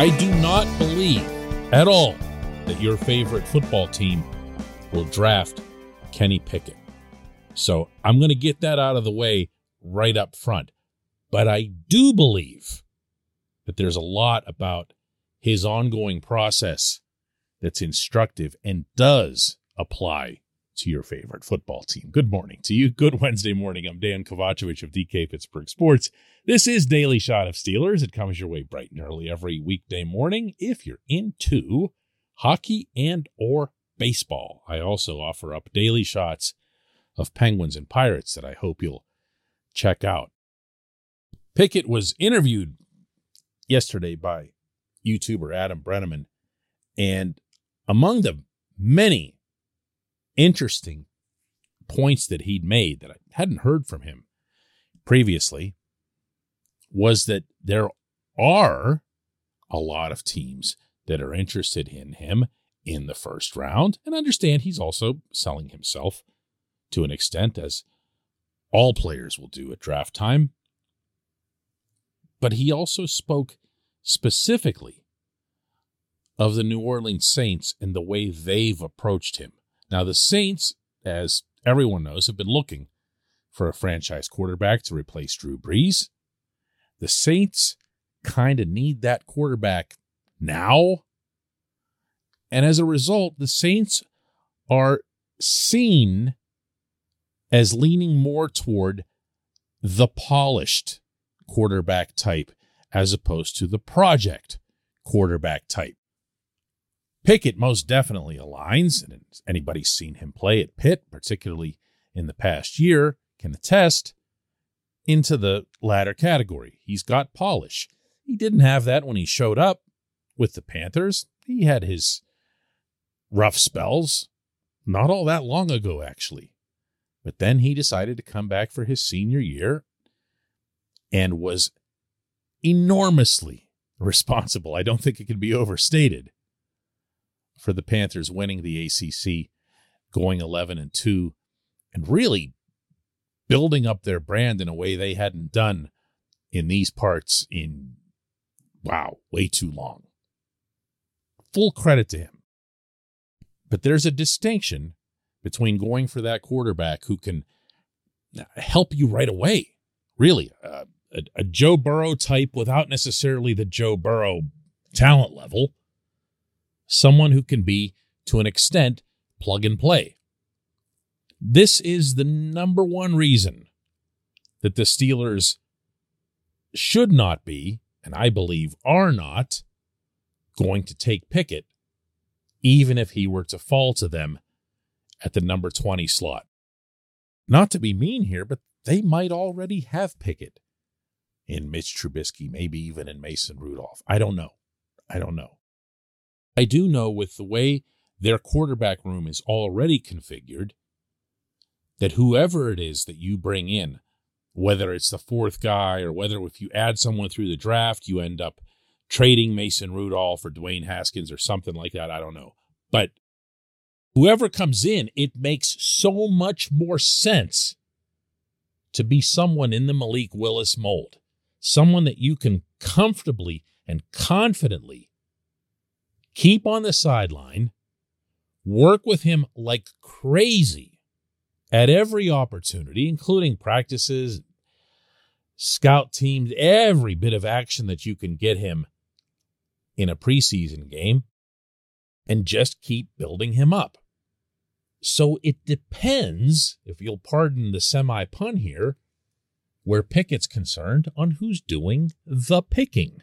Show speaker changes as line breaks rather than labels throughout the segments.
I do not believe at all that your favorite football team will draft Kenny Pickett. So I'm going to get that out of the way right up front. But I do believe that there's a lot about his ongoing process that's instructive and does apply to your favorite football team. Good morning to you. Good Wednesday morning. I'm Dan Kovacevic of DK Pittsburgh Sports. This is Daily Shot of Steelers. It comes your way bright and early every weekday morning if you're into hockey and or baseball. I also offer up daily shots of Penguins and Pirates that I hope you'll check out. Pickett was interviewed yesterday by YouTuber Adam Breneman, and among the many interesting points that he'd made that I hadn't heard from him previously was that there are a lot of teams that are interested in him in the first round and understand he's also selling himself to an extent as all players will do at draft time. But he also spoke specifically of the New Orleans Saints and the way they've approached him. Now, the Saints, as everyone knows, have been looking for a franchise quarterback to replace Drew Brees. The Saints kind of need that quarterback now. And as a result, the Saints are seen as leaning more toward the polished quarterback type as opposed to the project quarterback type. Pickett most definitely aligns, and anybody seen him play at Pitt, particularly in the past year, can attest into the latter category. He's got polish. He didn't have that when he showed up with the Panthers. He had his rough spells not all that long ago, actually. But then he decided to come back for his senior year and was enormously responsible. I don't think it can be overstated for the Panthers winning the ACC, going 11 and 2, and really building up their brand in a way they hadn't done in these parts in, wow, way too long. Full credit to him. But there's a distinction between going for that quarterback who can help you right away. Really, uh, a, a Joe Burrow type without necessarily the Joe Burrow talent level. Someone who can be, to an extent, plug and play. This is the number one reason that the Steelers should not be, and I believe are not, going to take Pickett, even if he were to fall to them at the number 20 slot. Not to be mean here, but they might already have Pickett in Mitch Trubisky, maybe even in Mason Rudolph. I don't know. I don't know. I do know with the way their quarterback room is already configured that whoever it is that you bring in, whether it's the fourth guy or whether if you add someone through the draft, you end up trading Mason Rudolph or Dwayne Haskins or something like that. I don't know. But whoever comes in, it makes so much more sense to be someone in the Malik Willis mold, someone that you can comfortably and confidently keep on the sideline, work with him like crazy at every opportunity, including practices, scout teams, every bit of action that you can get him in a preseason game, and just keep building him up. So it depends, if you'll pardon the semi pun here, where Pickett's concerned, on who's doing the picking.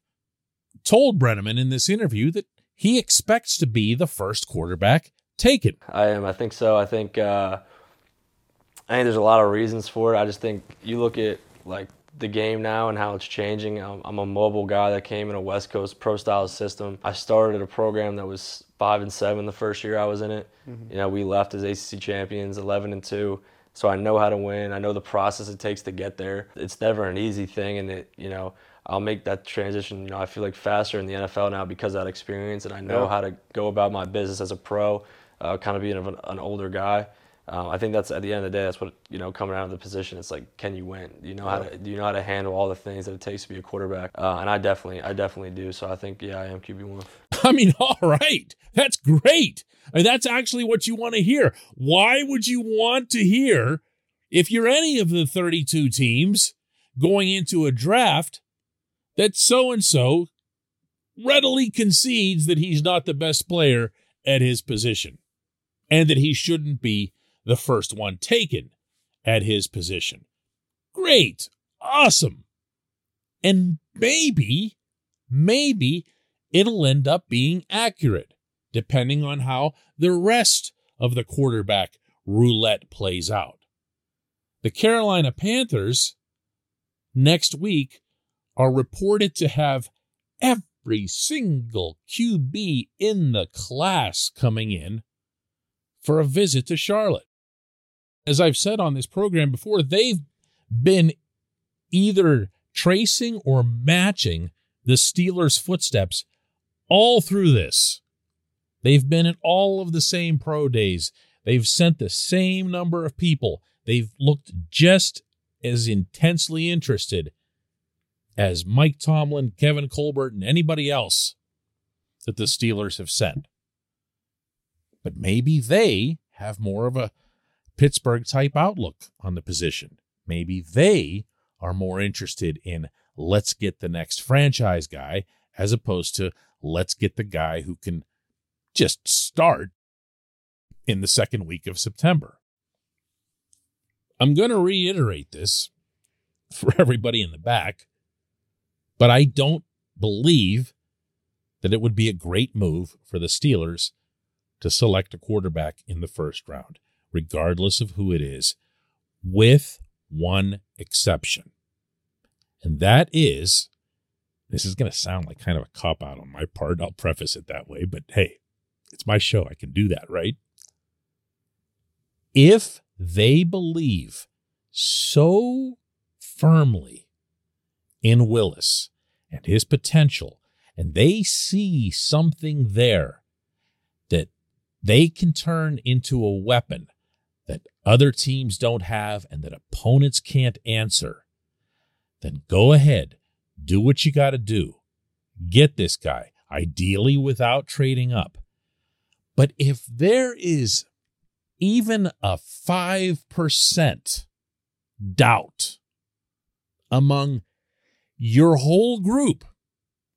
told Breneman in this interview that he expects to be the first quarterback taken.
I am. I think so. I think. Uh, I think there's a lot of reasons for it. I just think you look at like the game now and how it's changing. I'm, I'm, a mobile guy that came in a West Coast pro style system. I started a program that was five and seven the first year I was in it. Mm-hmm. You know, we left as ACC champions, 11 and two. So I know how to win. I know the process it takes to get there. It's never an easy thing, and it, you know, I'll make that transition. You know, I feel like faster in the NFL now because of that experience, and I know yeah. how to go about my business as a pro, uh, kind of being an, an older guy. Um, I think that's at the end of the day, that's what you know. Coming out of the position, it's like, can you win? Do you know how to? Do you know how to handle all the things that it takes to be a quarterback? Uh, and I definitely, I definitely do. So I think, yeah, I am QB one.
I mean, all right, that's great. I mean, that's actually what you want to hear. Why would you want to hear if you're any of the 32 teams going into a draft that so and so readily concedes that he's not the best player at his position and that he shouldn't be the first one taken at his position. Great. Awesome. And maybe, maybe it'll end up being accurate, depending on how the rest of the quarterback roulette plays out. The Carolina Panthers next week are reported to have every single QB in the class coming in for a visit to Charlotte as I've said on this program before, they've been either tracing or matching the Steelers' footsteps all through this. They've been at all of the same pro days. They've sent the same number of people. They've looked just as intensely interested as Mike Tomlin, Kevin Colbert, and anybody else that the Steelers have sent. But maybe they have more of a Pittsburgh type outlook on the position. Maybe they are more interested in let's get the next franchise guy as opposed to let's get the guy who can just start in the second week of September. I'm going to reiterate this for everybody in the back, but I don't believe that it would be a great move for the Steelers to select a quarterback in the first round regardless of who it is, with one exception. And that is this is going to sound like kind of a cop out on my part. I'll preface it that way, but hey, it's my show. I can do that, right? If they believe so firmly in Willis and his potential, and they see something there that they can turn into a weapon that other teams don't have and that opponents can't answer, then go ahead, do what you got to do. Get this guy, ideally without trading up. But if there is even a 5% doubt among your whole group,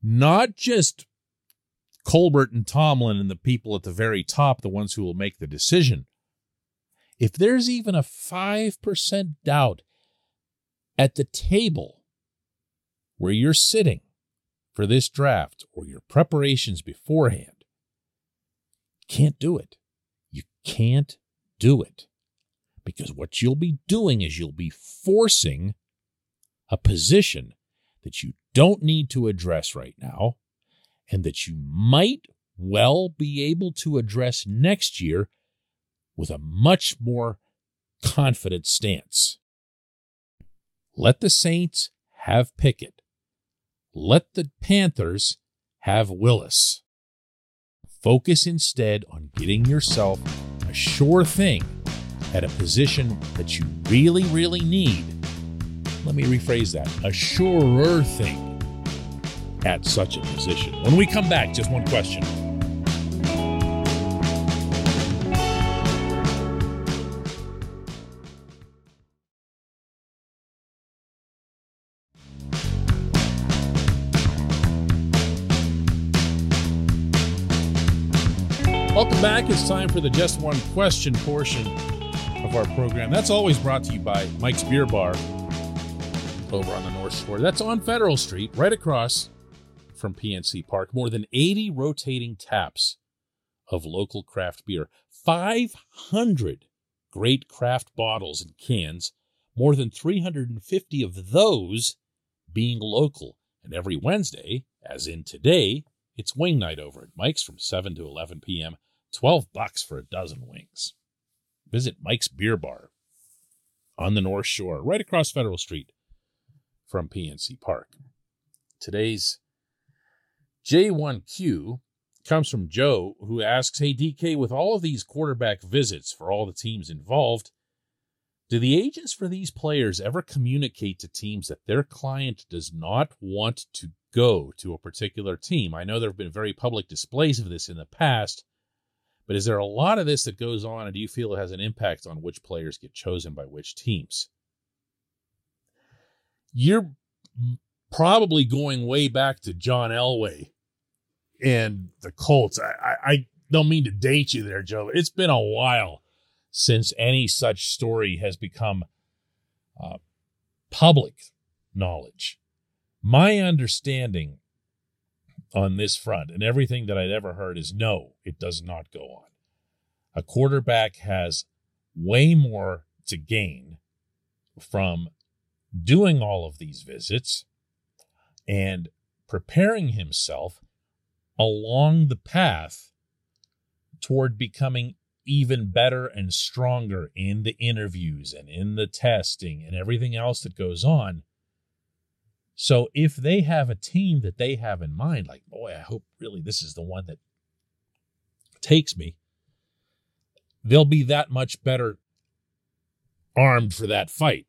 not just Colbert and Tomlin and the people at the very top, the ones who will make the decision, if there's even a 5% doubt at the table where you're sitting for this draft or your preparations beforehand, can't do it. You can't do it. Because what you'll be doing is you'll be forcing a position that you don't need to address right now and that you might well be able to address next year with a much more confident stance. Let the Saints have Pickett. Let the Panthers have Willis. Focus instead on getting yourself a sure thing at a position that you really, really need. Let me rephrase that a surer thing at such a position. When we come back, just one question. Welcome back. It's time for the Just One Question portion of our program. That's always brought to you by Mike's Beer Bar over on the North Shore. That's on Federal Street, right across from PNC Park. More than 80 rotating taps of local craft beer, 500 great craft bottles and cans, more than 350 of those being local. And every Wednesday, as in today, it's wing night over at Mike's from 7 to 11 p.m. 12 bucks for a dozen wings. Visit Mike's Beer Bar on the North Shore, right across Federal Street from PNC Park. Today's J1Q comes from Joe, who asks Hey, DK, with all of these quarterback visits for all the teams involved, do the agents for these players ever communicate to teams that their client does not want to go to a particular team? I know there have been very public displays of this in the past, but is there a lot of this that goes on, and do you feel it has an impact on which players get chosen by which teams? You're probably going way back to John Elway and the Colts. I, I, I don't mean to date you there, Joe. It's been a while since any such story has become uh, public knowledge. My understanding on this front and everything that I'd ever heard is no, it does not go on. A quarterback has way more to gain from doing all of these visits and preparing himself along the path toward becoming even better and stronger in the interviews and in the testing and everything else that goes on. So if they have a team that they have in mind, like, boy, I hope really this is the one that takes me, they'll be that much better armed for that fight.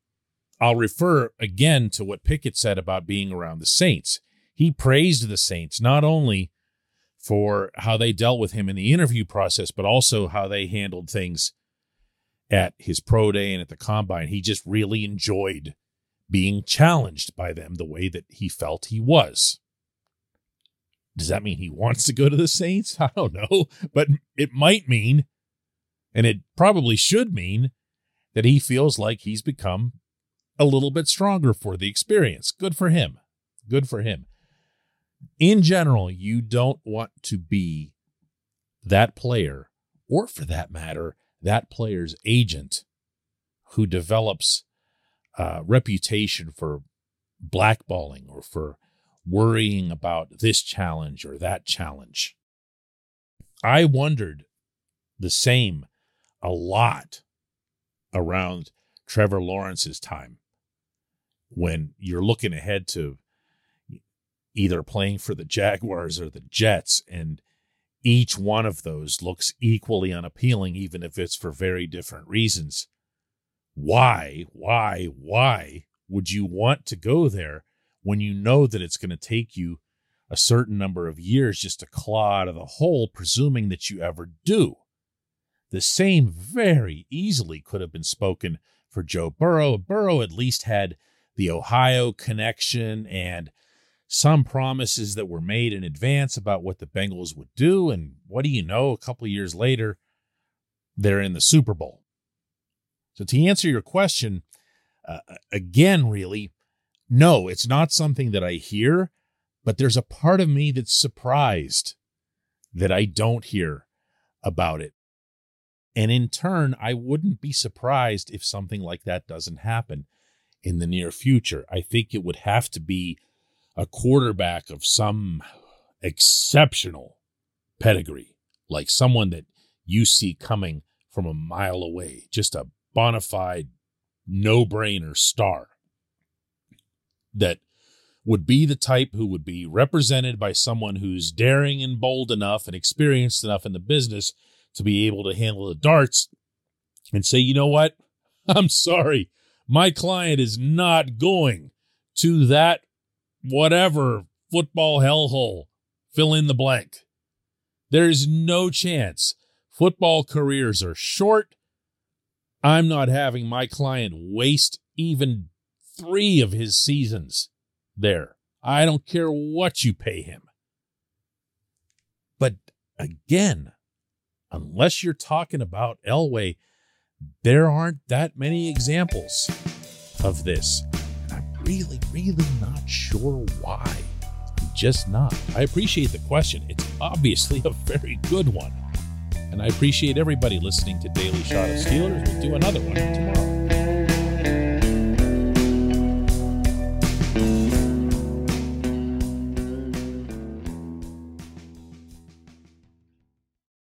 I'll refer again to what Pickett said about being around the Saints. He praised the Saints not only for how they dealt with him in the interview process, but also how they handled things at his pro day and at the combine. He just really enjoyed being challenged by them the way that he felt he was. Does that mean he wants to go to the Saints? I don't know, but it might mean, and it probably should mean, that he feels like he's become a little bit stronger for the experience. Good for him. Good for him in general, you don't want to be that player, or for that matter, that player's agent who develops a reputation for blackballing or for worrying about this challenge or that challenge. I wondered the same a lot around Trevor Lawrence's time when you're looking ahead to either playing for the Jaguars or the Jets. And each one of those looks equally unappealing, even if it's for very different reasons. Why, why, why would you want to go there when you know that it's going to take you a certain number of years just to claw out of the hole, presuming that you ever do? The same very easily could have been spoken for Joe Burrow. Burrow at least had the Ohio connection and some promises that were made in advance about what the Bengals would do. And what do you know? A couple of years later, they're in the Super Bowl. So, to answer your question, uh, again, really, no, it's not something that I hear, but there's a part of me that's surprised that I don't hear about it. And in turn, I wouldn't be surprised if something like that doesn't happen in the near future. I think it would have to be a quarterback of some exceptional pedigree, like someone that you see coming from a mile away, just a bona fide, no brainer star that would be the type who would be represented by someone who's daring and bold enough and experienced enough in the business to be able to handle the darts and say, you know what? I'm sorry. My client is not going to that whatever football hellhole, fill in the blank. There's no chance. Football careers are short. I'm not having my client waste even three of his seasons there. I don't care what you pay him. But again, unless you're talking about Elway, there aren't that many examples of this And I'm really, really not sure why. I'm just not. I appreciate the question. It's obviously a very good one. And I appreciate everybody listening to Daily Shot of Steelers. We'll do another one tomorrow.